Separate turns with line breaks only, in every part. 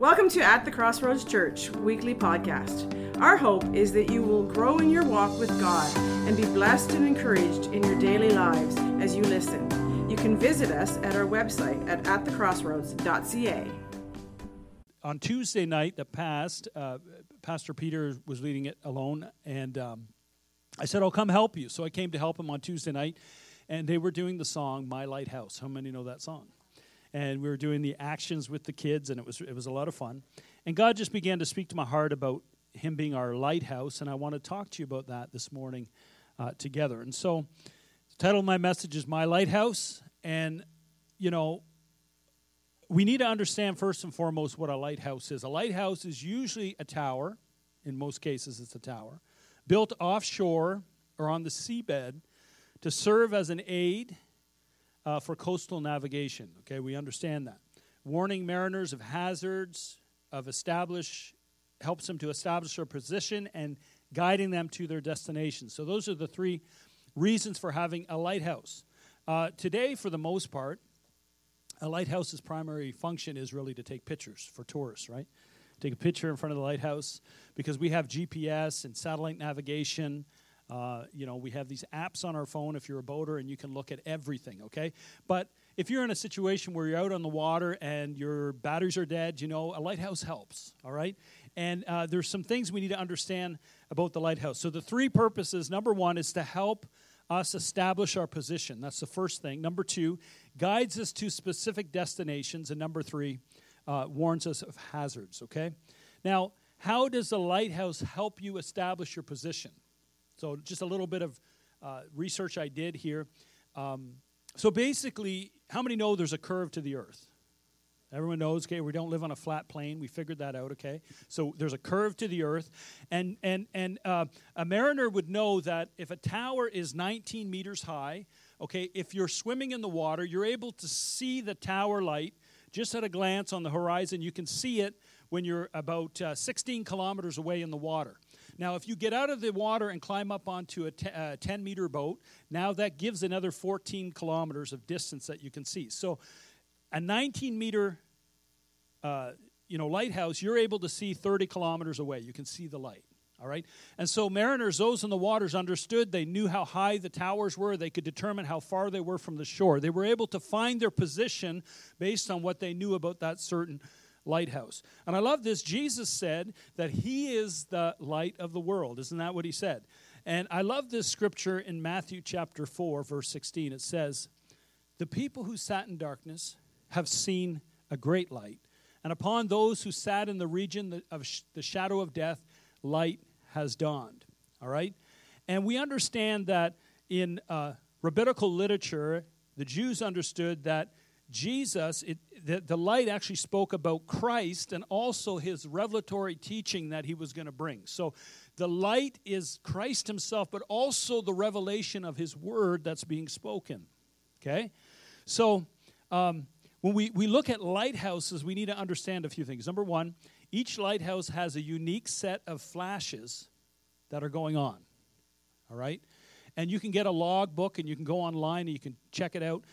Welcome to At the Crossroads Church weekly podcast. Our hope is that you will grow in your walk with God and be blessed and encouraged in your daily lives as you listen. You can visit us at our website at atthecrossroads.ca.
On Tuesday night that passed, uh, Pastor Peter was leading it alone, and um, I said, I'll come help you. So I came to help him on Tuesday night, and they were doing the song My Lighthouse. How many know that song? And we were doing the actions with the kids, and it was, it was a lot of fun. And God just began to speak to my heart about Him being our lighthouse, and I want to talk to you about that this morning uh, together. And so, the title of my message is My Lighthouse, and you know, we need to understand first and foremost what a lighthouse is. A lighthouse is usually a tower, in most cases, it's a tower, built offshore or on the seabed to serve as an aid uh, for coastal navigation. Okay, we understand that. Warning mariners of hazards, of establish, helps them to establish their position and guiding them to their destination. So those are the three reasons for having a lighthouse. Uh, today, for the most part, a lighthouse's primary function is really to take pictures for tourists, right? Take a picture in front of the lighthouse because we have GPS and satellite navigation. Uh, you know, we have these apps on our phone if you're a boater and you can look at everything, okay? But if you're in a situation where you're out on the water and your batteries are dead, you know, a lighthouse helps, all right? And uh, there's some things we need to understand about the lighthouse. So the three purposes number one is to help us establish our position. That's the first thing. Number two, guides us to specific destinations. And number three, uh, warns us of hazards, okay? Now, how does the lighthouse help you establish your position? So, just a little bit of uh, research I did here. Um, so, basically, how many know there's a curve to the earth? Everyone knows, okay, we don't live on a flat plane. We figured that out, okay? So there's a curve to the earth. And, and, and uh, a mariner would know that if a tower is 19 meters high, okay, if you're swimming in the water, you're able to see the tower light just at a glance on the horizon. You can see it when you're about uh, 16 kilometers away in the water. Now, if you get out of the water and climb up onto a uh, 10 meter boat, now that gives another 14 kilometers of distance that you can see. So, a 19 meter uh, you know, lighthouse, you're able to see 30 kilometers away. You can see the light. All right? And so mariners, those in the waters, understood. They knew how high the towers were. They could determine how far they were from the shore. They were able to find their position based on what they knew about that certain lighthouse. And I love this. Jesus said that he is the light of the world. Isn't that what he said? And I love this scripture in Matthew chapter 4, verse 16. It says, The people who sat in darkness have seen a great light. And upon those who sat in the region of the shadow of death, light has dawned. All right? And we understand that in uh, rabbinical literature, the Jews understood that Jesus, it, the, the light actually spoke about Christ and also his revelatory teaching that he was going to bring. So the light is Christ himself, but also the revelation of his word that's being spoken. Okay? So, um, when we, we look at lighthouses, we need to understand a few things. Number one, each lighthouse has a unique set of flashes that are going on. All right? And you can get a log book and you can go online and you can check it out.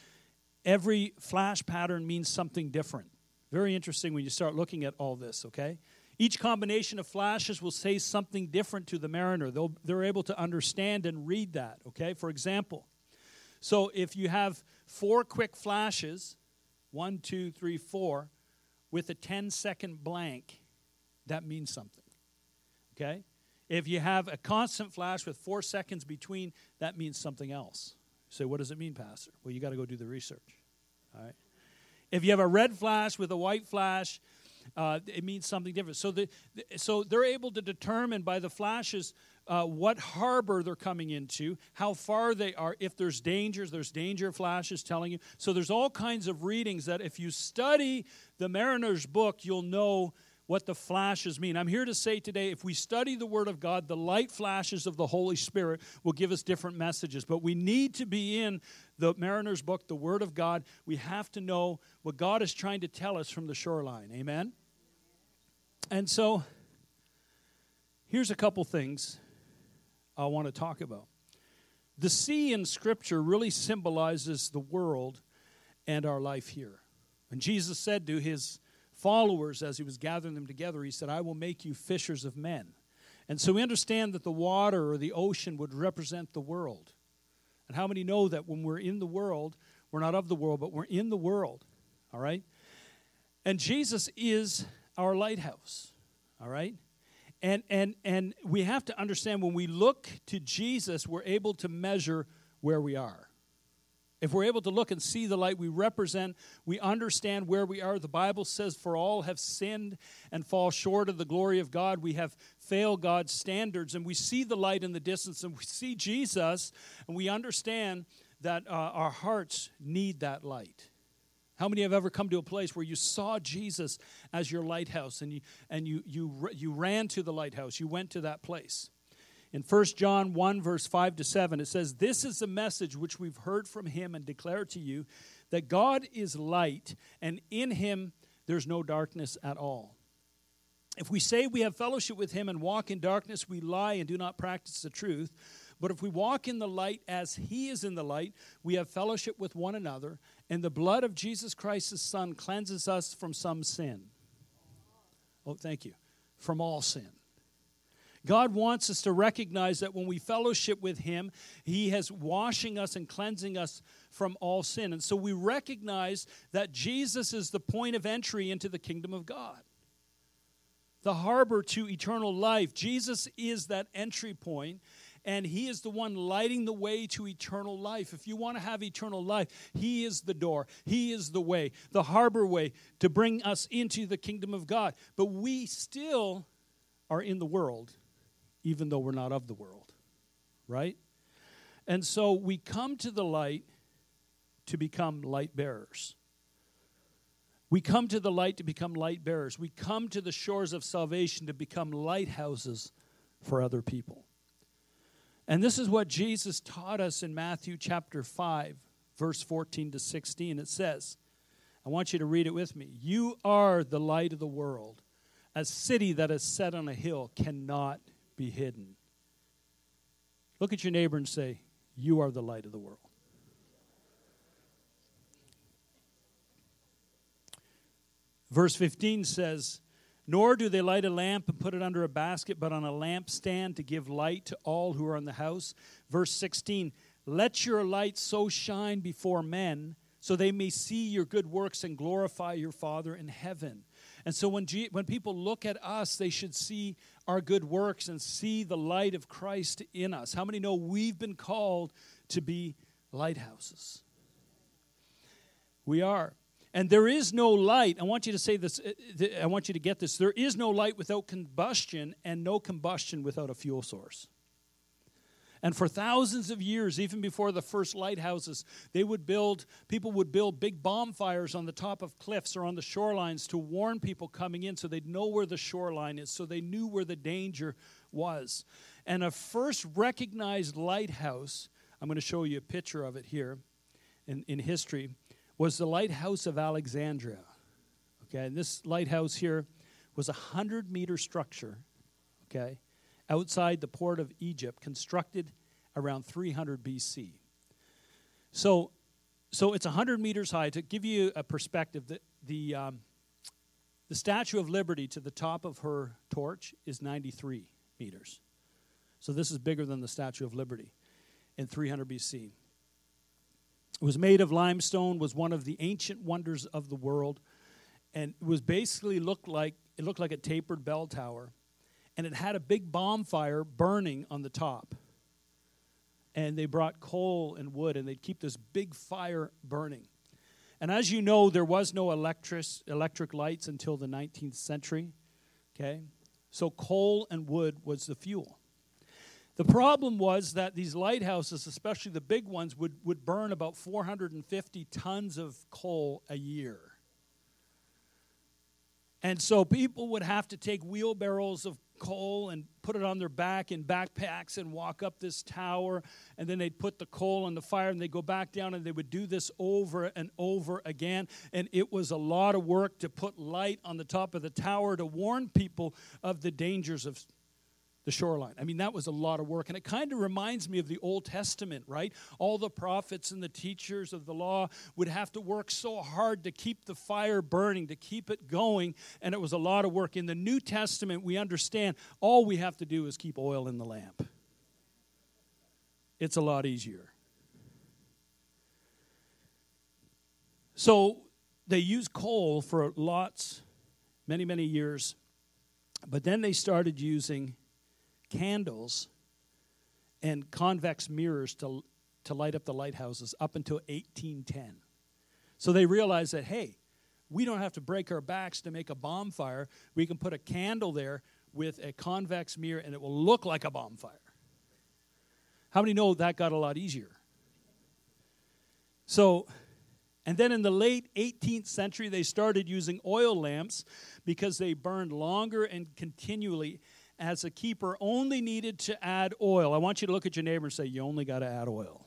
Every flash pattern means something different. Very interesting when you start looking at all this, okay? Each combination of flashes will say something different to the mariner. They'll, they're able to understand and read that, okay? For example, so if you have four quick flashes, one, two, three, four, with a 10 second blank, that means something. Okay? If you have a constant flash with four seconds between, that means something else. Say, what does it mean, Pastor? Well, you got to go do the research. All right? If you have a red flash with a white flash, uh, it means something different. So, the, so they're able to determine by the flashes uh, what harbor they're coming into, how far they are, if there's dangers, there's danger flashes telling you. So there's all kinds of readings that if you study the mariner's book, you'll know what the flashes mean. I'm here to say today if we study the Word of God, the light flashes of the Holy Spirit will give us different messages. But we need to be in the mariner's book, the Word of God. We have to know what God is trying to tell us from the shoreline. Amen? And so here's a couple things I want to talk about. The sea in Scripture really symbolizes the world and our life here. And Jesus said to his followers as he was gathering them together, he said, I will make you fishers of men. And so we understand that the water or the ocean would represent the world. And how many know that when we're in the world, we're not of the world, but we're in the world? All right? And Jesus is our lighthouse. All right? And, and, and we have to understand when we look to Jesus, we're able to measure where we are. If we're able to look and see the light we represent, we understand where we are. The Bible says, For all have sinned and fall short of the glory of God. We have failed God's standards, and we see the light in the distance, and we see Jesus, and we understand that uh, our hearts need that light. How many have ever come to a place where you saw Jesus as your lighthouse and you, and you, you, you ran to the lighthouse? You went to that place. In 1 John 1, verse 5 to 7, it says, This is the message which we've heard from him and declare to you that God is light, and in him there's no darkness at all. If we say we have fellowship with him and walk in darkness, we lie and do not practice the truth. But if we walk in the light as he is in the light, we have fellowship with one another, and the blood of Jesus Christ, his Son, cleanses us from some sin. Oh, thank you. From all sin. God wants us to recognize that when we fellowship with Him, He has washing us and cleansing us from all sin. And so we recognize that Jesus is the point of entry into the kingdom of God, the harbor to eternal life. Jesus is that entry point, and He is the one lighting the way to eternal life. If you want to have eternal life, He is the door, He is the way, the harbor way to bring us into the kingdom of God. But we still are in the world, even though we're not of the world, right? And so we come to the light to become light bearers. We come to the light to become light bearers. We come to the shores of salvation to become lighthouses for other people. And this is what Jesus taught us in Matthew chapter 5, verse 14 to 16. It says, I want you to read it with me. You are the light of the world. A city that is set on a hill cannot be hidden. Look at your neighbor and say, You are the light of the world. Verse 15 says, nor do they light a lamp and put it under a basket, but on a lampstand to give light to all who are in the house. Verse 16 Let your light so shine before men, so they may see your good works and glorify your Father in heaven. And so when, G- when people look at us, they should see our good works and see the light of Christ in us. How many know we've been called to be lighthouses? We are. And there is no light. I want you to say this, uh, I want you to get this. There is no light without combustion, and no combustion without a fuel source. And for thousands of years, even before the first lighthouses, they would build, people would build big bonfires on the top of cliffs or on the shorelines to warn people coming in so they'd know where the shoreline is, so they knew where the danger was. And a first recognized lighthouse, I'm going to show you a picture of it here in, in history was the lighthouse of Alexandria. Okay, and this lighthouse here was a 100 meter structure, okay, outside the port of Egypt, constructed around 300 BC. So, so it's 100 meters high. To give you a perspective, the, the, um, the Statue of Liberty to the top of her torch is 93 meters. So this is bigger than the Statue of Liberty in 300 BC. It was made of limestone, was one of the ancient wonders of the world, and it was basically looked like it looked like a tapered bell tower, and it had a big bonfire burning on the top. And they brought coal and wood, and they'd keep this big fire burning. And as you know, there was no electric, electric lights until the 19th century. Okay? So coal and wood was the fuel. The problem was that these lighthouses, especially the big ones, would, would burn about 450 tons of coal a year. And so people would have to take wheelbarrows of coal and put it on their back in backpacks and walk up this tower. And then they'd put the coal on the fire and they'd go back down and they would do this over and over again. And it was a lot of work to put light on the top of the tower to warn people of the dangers of the shoreline. I mean, that was a lot of work. And it kind of reminds me of the Old Testament, right? All the prophets and the teachers of the law would have to work so hard to keep the fire burning, to keep it going. And it was a lot of work. In the New Testament, we understand all we have to do is keep oil in the lamp. It's a lot easier. So they used coal for lots, many, many years. But then they started using candles and convex mirrors to, to light up the lighthouses up until 1810. So they realized that, hey, we don't have to break our backs to make a bonfire. We can put a candle there with a convex mirror and it will look like a bonfire. How many know that got a lot easier? So, and then in the late 18th century, they started using oil lamps because they burned longer and continually as a keeper only needed to add oil. I want you to look at your neighbor and say, You only got to add oil.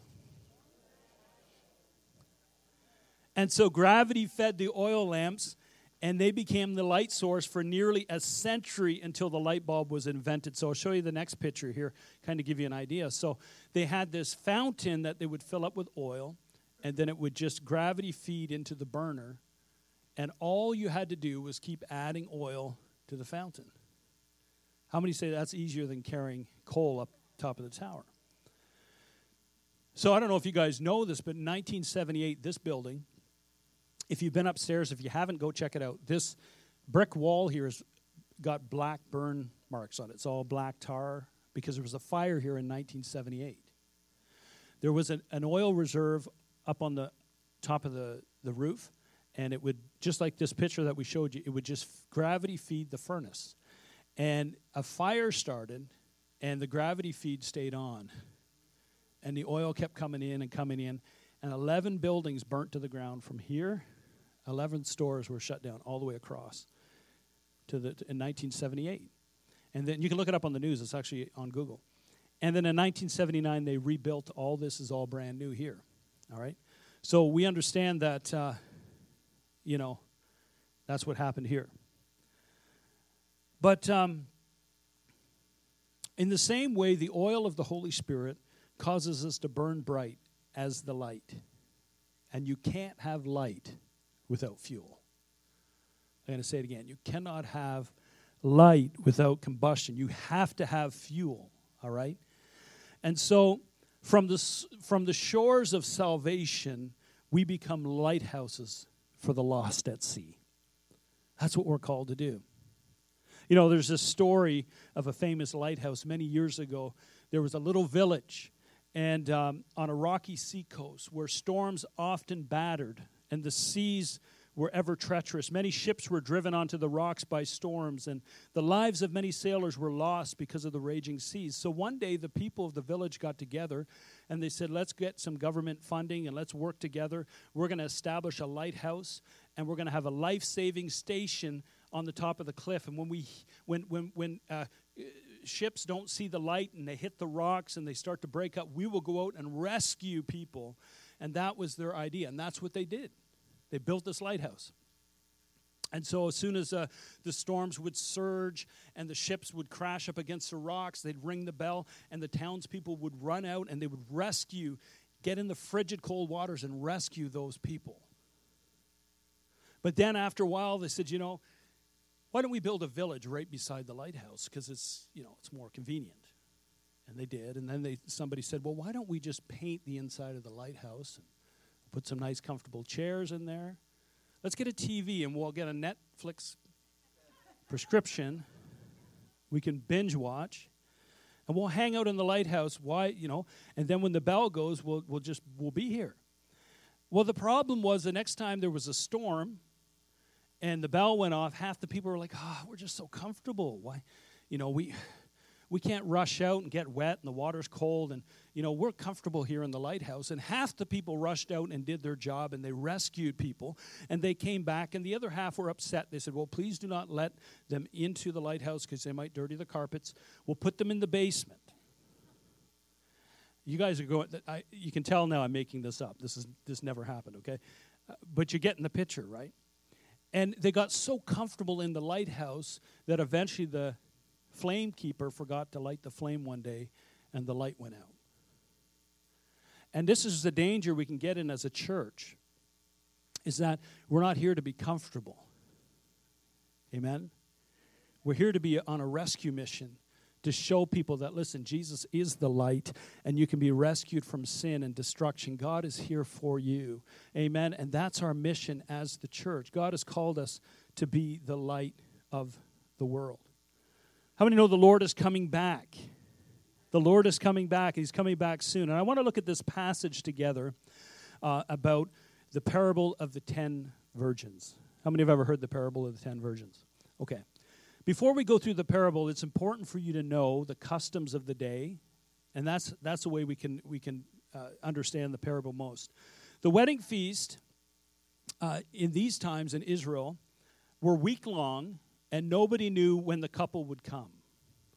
And so gravity fed the oil lamps, and they became the light source for nearly a century until the light bulb was invented. So I'll show you the next picture here, kind of give you an idea. So they had this fountain that they would fill up with oil, and then it would just gravity feed into the burner. And all you had to do was keep adding oil to the fountain. How many say that's easier than carrying coal up top of the tower? So I don't know if you guys know this, but in 1978, this building, if you've been upstairs, if you haven't, go check it out. This brick wall here has got black burn marks on it. It's all black tar because there was a fire here in 1978. There was an, an oil reserve up on the top of the, the roof, and it would, just like this picture that we showed you, it would just gravity feed the furnace. And a fire started, and the gravity feed stayed on. And the oil kept coming in and coming in. And 11 buildings burnt to the ground from here. 11 stores were shut down all the way across to the, in 1978. And then you can look it up on the news, it's actually on Google. And then in 1979, they rebuilt all this is all brand new here. All right? So we understand that, uh, you know, that's what happened here. But um, in the same way, the oil of the Holy Spirit causes us to burn bright as the light. And you can't have light without fuel. I'm going to say it again. You cannot have light without combustion. You have to have fuel, all right? And so, from the, from the shores of salvation, we become lighthouses for the lost at sea. That's what we're called to do. You know, there's a story of a famous lighthouse many years ago. There was a little village and um, on a rocky seacoast where storms often battered and the seas were ever treacherous. Many ships were driven onto the rocks by storms, and the lives of many sailors were lost because of the raging seas. So one day, the people of the village got together and they said, Let's get some government funding and let's work together. We're going to establish a lighthouse and we're going to have a life saving station on the top of the cliff. And when we when when when uh, ships don't see the light and they hit the rocks and they start to break up, we will go out and rescue people. And that was their idea, and that's what they did. They built this lighthouse. And so, as soon as uh, the storms would surge and the ships would crash up against the rocks, they'd ring the bell, and the townspeople would run out and they would rescue, get in the frigid cold waters and rescue those people. But then, after a while, they said, you know, why don't we build a village right beside the lighthouse? Because it's you know it's more convenient. And they did and then they somebody said well why don't we just paint the inside of the lighthouse and put some nice comfortable chairs in there? Let's get a tv and we'll get a netflix prescription. We can binge watch. And we'll hang out in the lighthouse why you know and then when the bell goes we'll, we'll just we'll be here. Well the problem was the next time there was a storm and the bell went off, half the people were like, "Ah, oh, we're just so comfortable. Why, you know, we we can't rush out and get wet and the water's cold and you know we're comfortable here in the lighthouse. And half the people rushed out and did their job and they rescued people and they came back and the other half were upset. They said well please do not let them into the lighthouse because they might dirty the carpets. We'll put them in the basement. You guys are going I, you can tell now i'm making this up. This is this never happened okay? Uh, but you're getting the picture right and they got so comfortable in the lighthouse that eventually the flame keeper forgot to light the flame one day and the light went out. And this is the danger we can get in as a church is that we're not here to be comfortable. Amen. We're here to be on a rescue mission to show people that, listen, Jesus is the light and you can be rescued from sin and destruction. God is here for you. Amen. And that's our mission as the church. God has called us to be the light of the world. How many know the Lord is coming back? The Lord is coming back. He's coming back soon. And I want to look at this passage together uh, about the parable of the ten virgins. How many have ever heard the parable of the ten virgins? Okay. Before we go through the parable, it's important for you to know the customs of the day, and that's that's the way we can we can uh, understand the parable most. The wedding feast uh, in these times in Israel were week long, and nobody knew when the couple would come.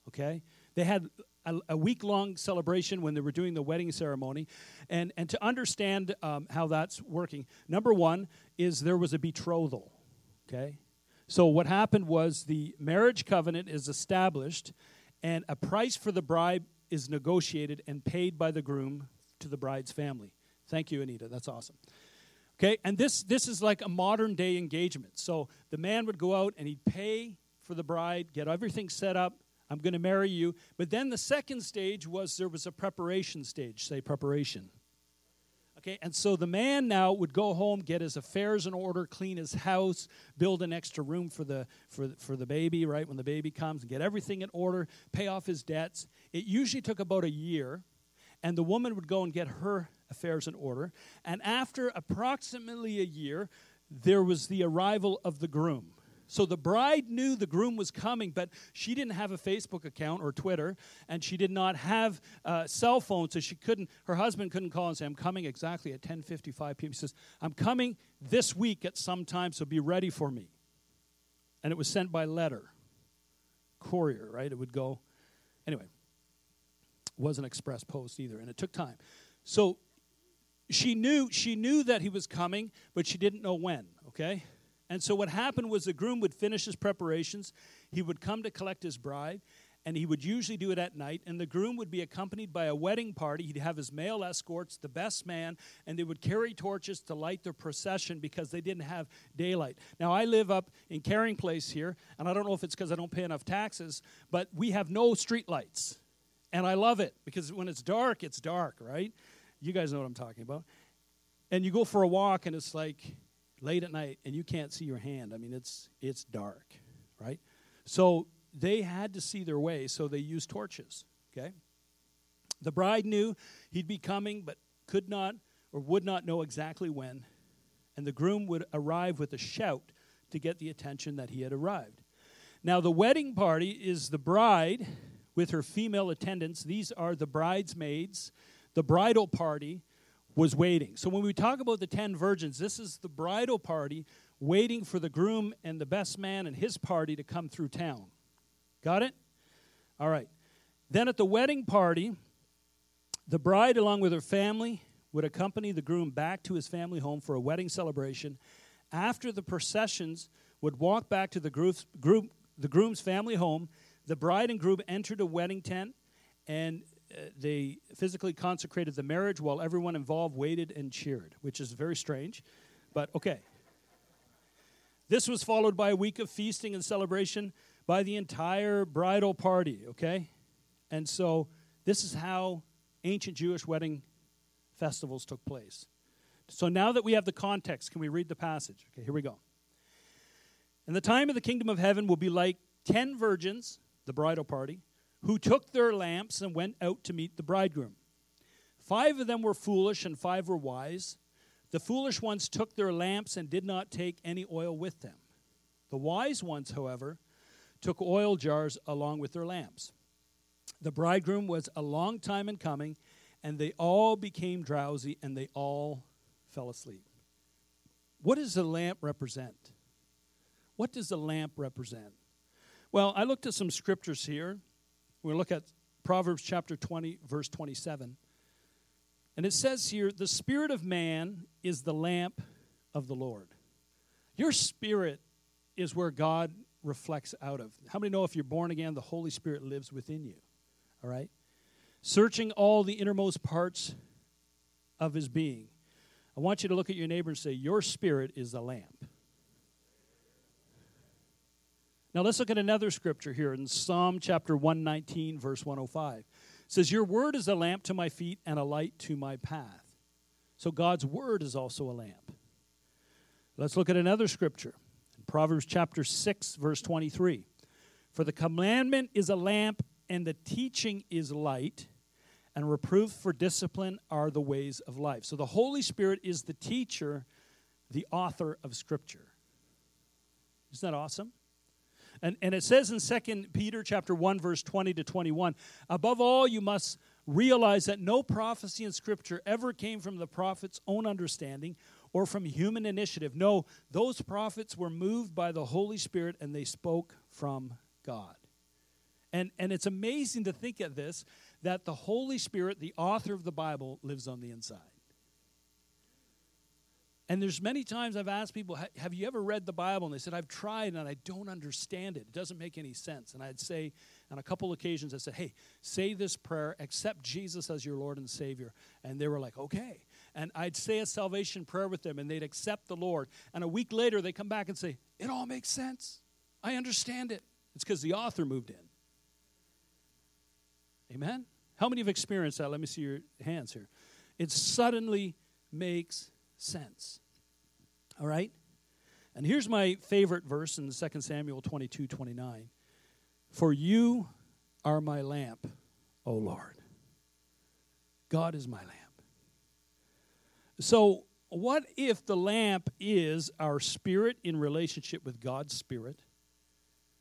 Okay, they had a, a week long celebration when they were doing the wedding ceremony, and and to understand um, how that's working, number one is there was a betrothal. Okay, so, what happened was the marriage covenant is established, and a price for the bride is negotiated and paid by the groom to the bride's family. Thank you, Anita. That's awesome. Okay, and this, this is like a modern day engagement. So, the man would go out and he'd pay for the bride, get everything set up. I'm going to marry you. But then the second stage was there was a preparation stage, say preparation. Okay, and so the man now would go home, get his affairs in order, clean his house, build an extra room for the for for the baby, right? When the baby comes, and get everything in order, pay off his debts. It usually took about a year, and the woman would go and get her affairs in order. And after approximately a year, there was the arrival of the groom. So the bride knew the groom was coming, but she didn't have a Facebook account or Twitter, and she did not have a cell phone, so she couldn't. Her husband couldn't call and say, "I'm coming exactly at 10:55 p.m." He says, "I'm coming this week at some time, so be ready for me." And it was sent by letter, courier, right? It would go. Anyway, it wasn't express post either, and it took time. So she knew she knew that he was coming, but she didn't know when. Okay. And so what happened was the groom would finish his preparations. He would come to collect his bride, and he would usually do it at night. And the groom would be accompanied by a wedding party. He'd have his male escorts, the best man, and they would carry torches to light their procession because they didn't have daylight. Now, I live up in Carrying Place here, and I don't know if it's because I don't pay enough taxes, but we have no street lights. And I love it because when it's dark, it's dark, right? You guys know what I'm talking about. And you go for a walk, and it's like, late at night and you can't see your hand. I mean, it's it's dark, right? So they had to see their way, so they used torches. Okay. The bride knew he'd be coming, but could not or would not know exactly when. And the groom would arrive with a shout to get the attention that he had arrived. Now, the wedding party is the bride with her female attendants. These are the bridesmaids. The bridal party was waiting. So when we talk about the 10 virgins, this is the bridal party waiting for the groom and the best man and his party to come through town. Got it? All right. Then at the wedding party, the bride, along with her family, would accompany the groom back to his family home for a wedding celebration. After the processions would walk back to the, groom's, groom, the groom's family home, the bride and groom entered a wedding tent and Uh, they physically consecrated the marriage while everyone involved waited and cheered, which is very strange, but okay. This was followed by a week of feasting and celebration by the entire bridal party, okay? And so this is how ancient Jewish wedding festivals took place. So now that we have the context, can we read the passage? Okay, here we go. And the time of the kingdom of heaven will be like ten virgins, the bridal party who took their lamps and went out to meet the bridegroom. Five of them were foolish, and five were wise. The foolish ones took their lamps and did not take any oil with them. The wise ones, however, took oil jars along with their lamps. The bridegroom was a long time in coming, and they all became drowsy and they all fell asleep. What does the lamp represent? What does the lamp represent? Well, I looked at some scriptures here. We're going to look at Proverbs chapter 20, verse 27. And it says here, the spirit of man is the lamp of the Lord. Your spirit is where God reflects out of. How many know if you're born again, the Holy Spirit lives within you? All right? Searching all the innermost parts of his being. I want you to look at your neighbor and say, Your spirit is the lamp. Now let's look at another scripture here in Psalm chapter 119, verse 105. It says, Your word is a lamp to my feet and a light to my path. So God's word is also a lamp. Let's look at another scripture. In Proverbs chapter 6, verse 23. For the commandment is a lamp, and the teaching is light, and reproof for discipline are the ways of life. So the Holy Spirit is the teacher, the author of Scripture. Isn't that awesome? And, and it says in 2 Peter chapter 1, verse 20 to 21, above all, you must realize that no prophecy in Scripture ever came from the prophet's own understanding or from human initiative. No, those prophets were moved by the Holy Spirit and they spoke from God. And, and it's amazing to think of this that the Holy Spirit, the author of the Bible, lives on the inside. And there's many times I've asked people, have you ever read the Bible? And they said, I've tried and I don't understand it. It doesn't make any sense. And I'd say, on a couple occasions, I said, hey, say this prayer, accept Jesus as your Lord and Savior. And they were like, okay. And I'd say a salvation prayer with them and they'd accept the Lord. And a week later, they come back and say, it all makes sense. I understand it. It's because the author moved in. Amen? How many have experienced that? Let me see your hands here. It suddenly makes sense. All right? And here's my favorite verse in 2 Samuel 22 29. For you are my lamp, O Lord. God is my lamp. So, what if the lamp is our spirit in relationship with God's spirit,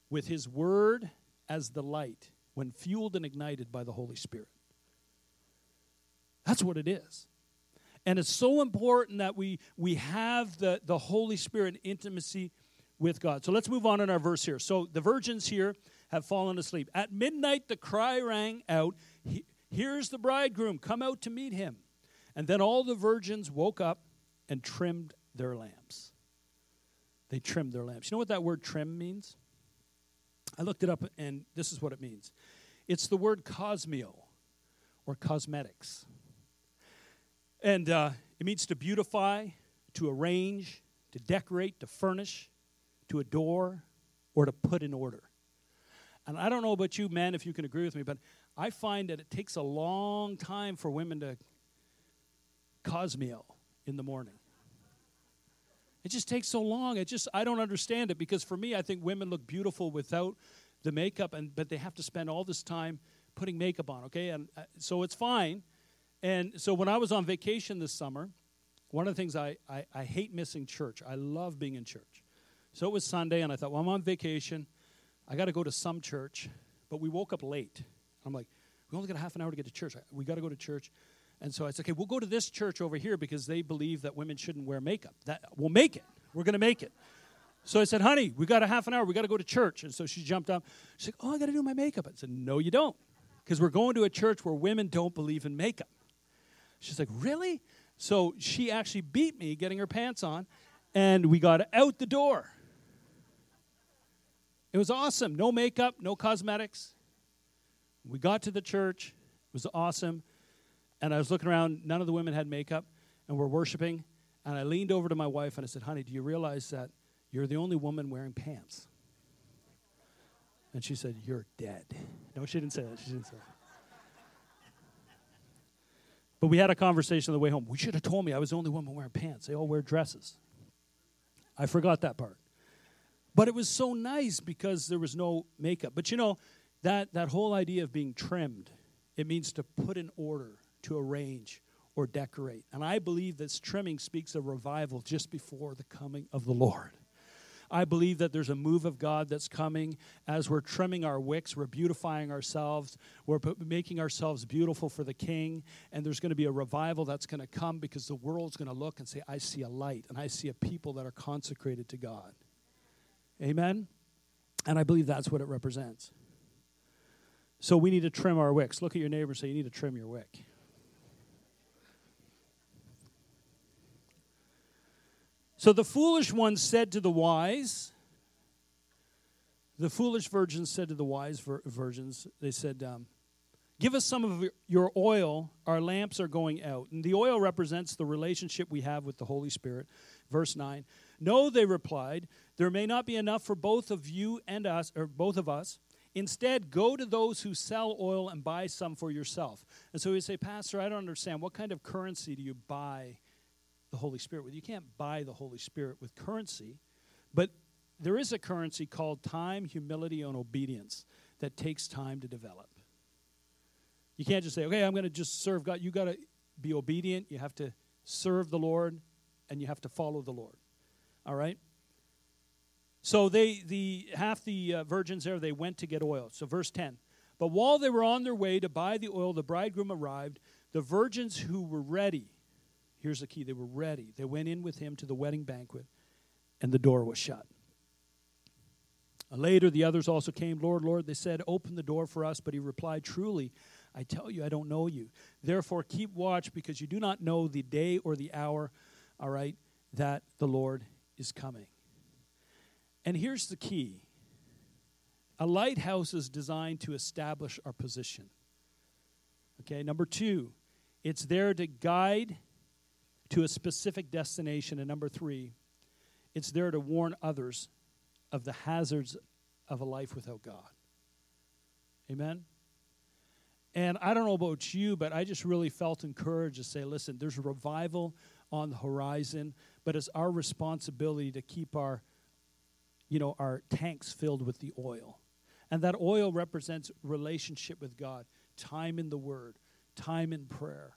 with His Word as the light when fueled and ignited by the Holy Spirit? That's what it is. And it's so important that we, we have the, the Holy Spirit intimacy with God. So let's move on in our verse here. So the virgins here have fallen asleep. At midnight, the cry rang out, Here's the bridegroom, come out to meet him. And then all the virgins woke up and trimmed their lamps. They trimmed their lamps. You know what that word trim means? I looked it up, and this is what it means it's the word cosmeo or cosmetics. And uh, it means to beautify, to arrange, to decorate, to furnish, to adore, or to put in order. And I don't know about you, men, if you can agree with me, but I find that it takes a long time for women to cosmeo in the morning. It just takes so long. It just I don't understand it because for me, I think women look beautiful without the makeup, and but they have to spend all this time putting makeup on. Okay, and uh, so it's fine. And so when I was on vacation this summer, one of the things I, I, I, hate missing church. I love being in church. So it was Sunday, and I thought, well, I'm on vacation. I got to go to some church. But we woke up late. I'm like, we only got a half an hour to get to church. We got to go to church. And so I said, okay, we'll go to this church over here because they believe that women shouldn't wear makeup. That We'll make it. We're going to make it. So I said, honey, we got a half an hour. We got to go to church. And so she jumped up. She's like, oh, I got to do my makeup. I said, no, you don't. Because we're going to a church where women don't believe in makeup. She's like, Really? So she actually beat me getting her pants on, and we got out the door. It was awesome. No makeup, no cosmetics. We got to the church. It was awesome. And I was looking around. None of the women had makeup, and we're worshiping. And I leaned over to my wife and I said, Honey, do you realize that you're the only woman wearing pants? And she said, You're dead. No, she didn't say that. She didn't say that. But we had a conversation on the way home. We should have told me I was the only woman wearing pants. They all wear dresses. I forgot that part. But it was so nice because there was no makeup. But you know, that, that whole idea of being trimmed, it means to put in order, to arrange, or decorate. And I believe this trimming speaks of revival just before the coming of the Lord. I believe that there's a move of God that's coming as we're trimming our wicks, we're beautifying ourselves, we're making ourselves beautiful for the King, and there's going to be a revival that's going to come because the world's going to look and say, I see a light, and I see a people that are consecrated to God. Amen? And I believe that's what it represents. So we need to trim our wicks. Look at your neighbor and say, You need to trim your wick. So the foolish one said to the wise, The foolish virgins said to the wise vir- virgins, they said, um, Give us some of your oil. Our lamps are going out. And the oil represents the relationship we have with the Holy Spirit. Verse 9. No, they replied, there may not be enough for both of you and us, or both of us. Instead, go to those who sell oil and buy some for yourself. And so we say, Pastor, I don't understand. What kind of currency do you buy the Holy Spirit with? You can't buy the Holy Spirit with currency, but there is a currency called time, humility, and obedience that takes time to develop. You can't just say, okay, I'm going to just serve God. You got to be obedient. You have to serve the Lord, and you have to follow the Lord. All right? So they, the half the uh, virgins there, they went to get oil. So verse 10. But while they were on their way to buy the oil, the bridegroom arrived. The virgins who were ready, here's the key, they were ready. They went in with him to the wedding banquet, and the door was shut. Uh, later, the others also came. Lord, Lord, they said, Open the door for us. But he replied, Truly, I tell you, I don't know you. Therefore, keep watch because you do not know the day or the hour, all right, that the Lord is coming. And here's the key a lighthouse is designed to establish our position. Okay, number two, it's there to guide to a specific destination. And number three, it's there to warn others of the hazards of a life without God. Amen? And I don't know about you, but I just really felt encouraged to say, listen, there's a revival on the horizon, but it's our responsibility to keep our, you know, our tanks filled with the oil. And that oil represents relationship with God, time in the Word, time in prayer.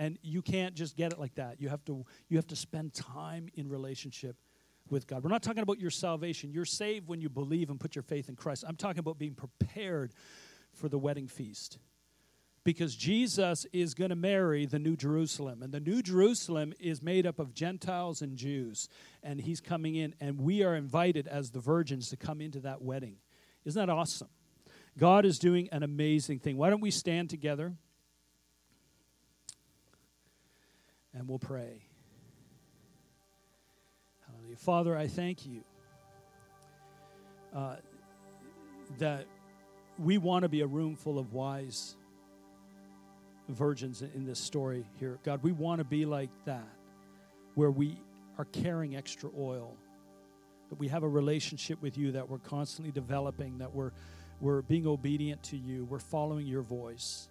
And you can't just get it like that. You have to, you have to spend time in relationship with God. We're not talking about your salvation. You're saved when you believe and put your faith in Christ. I'm talking about being prepared for the wedding feast. Because Jesus is going to marry the New Jerusalem. And the New Jerusalem is made up of Gentiles and Jews. And he's coming in, and we are invited as the virgins to come into that wedding. Isn't that awesome? God is doing an amazing thing. Why don't we stand together and we'll pray? Hallelujah. Father, I thank you uh, that we want to be a room full of wise virgins in this story here. God, we want to be like that, where we are carrying extra oil, that we have a relationship with you that we're constantly developing, that we're, we're being obedient to you, we're following your voice.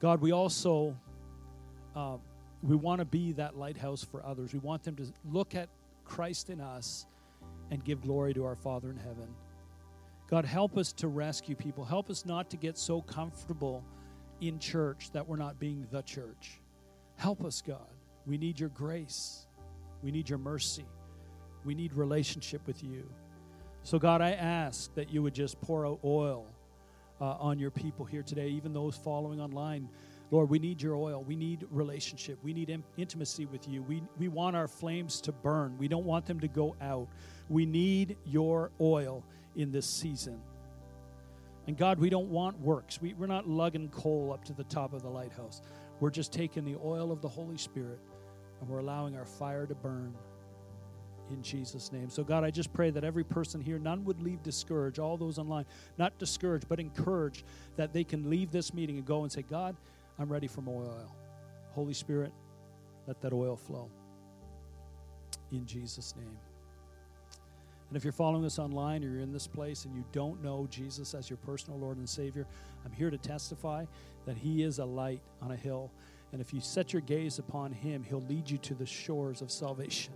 God, we also uh, we want to be that lighthouse for others. We want them to look at Christ in us and give glory to our Father in heaven. God, help us to rescue people. Help us not to get so comfortable in church that we're not being the church. Help us, God. We need your grace. We need your mercy. We need relationship with you. So, God, I ask that you would just pour out oil uh, on your people here today, even those following online. Lord, we need your oil. We need relationship. We need in- intimacy with you. We, we want our flames to burn. We don't want them to go out. We need your oil in this season. And God, we don't want works. We, we're not lugging coal up to the top of the lighthouse. We're just taking the oil of the Holy Spirit and we're allowing our fire to burn in Jesus' name. So, God, I just pray that every person here, none would leave discouraged, all those online, not discouraged, but encouraged that they can leave this meeting and go and say, God, I'm ready for more oil. Holy Spirit, let that oil flow. In Jesus' name. And if you're following us online or you're in this place and you don't know Jesus as your personal Lord and Savior, I'm here to testify that He is a light on a hill. And if you set your gaze upon Him, He'll lead you to the shores of salvation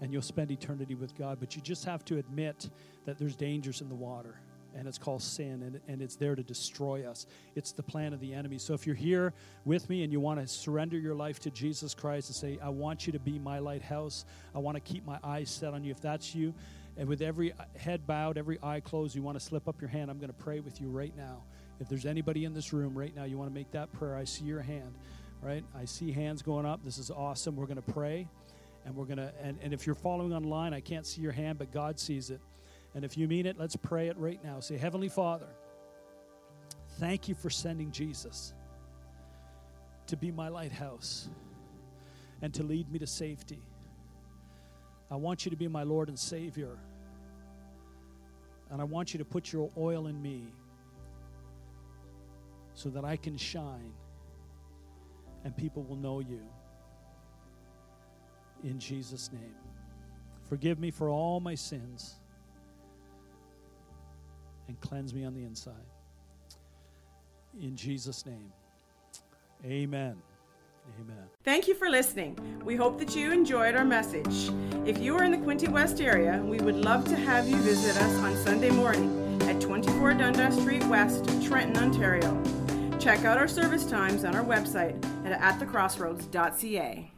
and you'll spend eternity with God. But you just have to admit that there's dangers in the water and it's called sin, and, and it's there to destroy us. It's the plan of the enemy. So if you're here with me and you want to surrender your life to Jesus Christ and say, I want you to be my lighthouse, I want to keep my eyes set on you, if that's you, and with every uh, head bowed, every eye closed, you want to slip up your hand, I'm going to pray with you right now. If there's anybody in this room right now, you want to make that prayer, I see your hand, right? I see hands going up. This is awesome. We're going to pray. And we're going to, and, and if you're following online, I can't see your hand, but God sees it. And if you mean it, let's pray it right now. Say, Heavenly Father, thank you for sending Jesus to be my lighthouse and to lead me to safety. I want you to be my Lord and Savior. And I want you to put your oil in me so that I can shine and people will know you. In Jesus' name. Forgive me for all my sins and cleanse me on the inside. In Jesus' name. Amen. Amen.
Thank you for listening. We hope that you enjoyed our message. If you are in the Quinte West area, we would love to have you visit us on Sunday morning at 24 Dundas Street West, Trenton, Ontario. Check out our service times on our website at atthecrossroads.ca.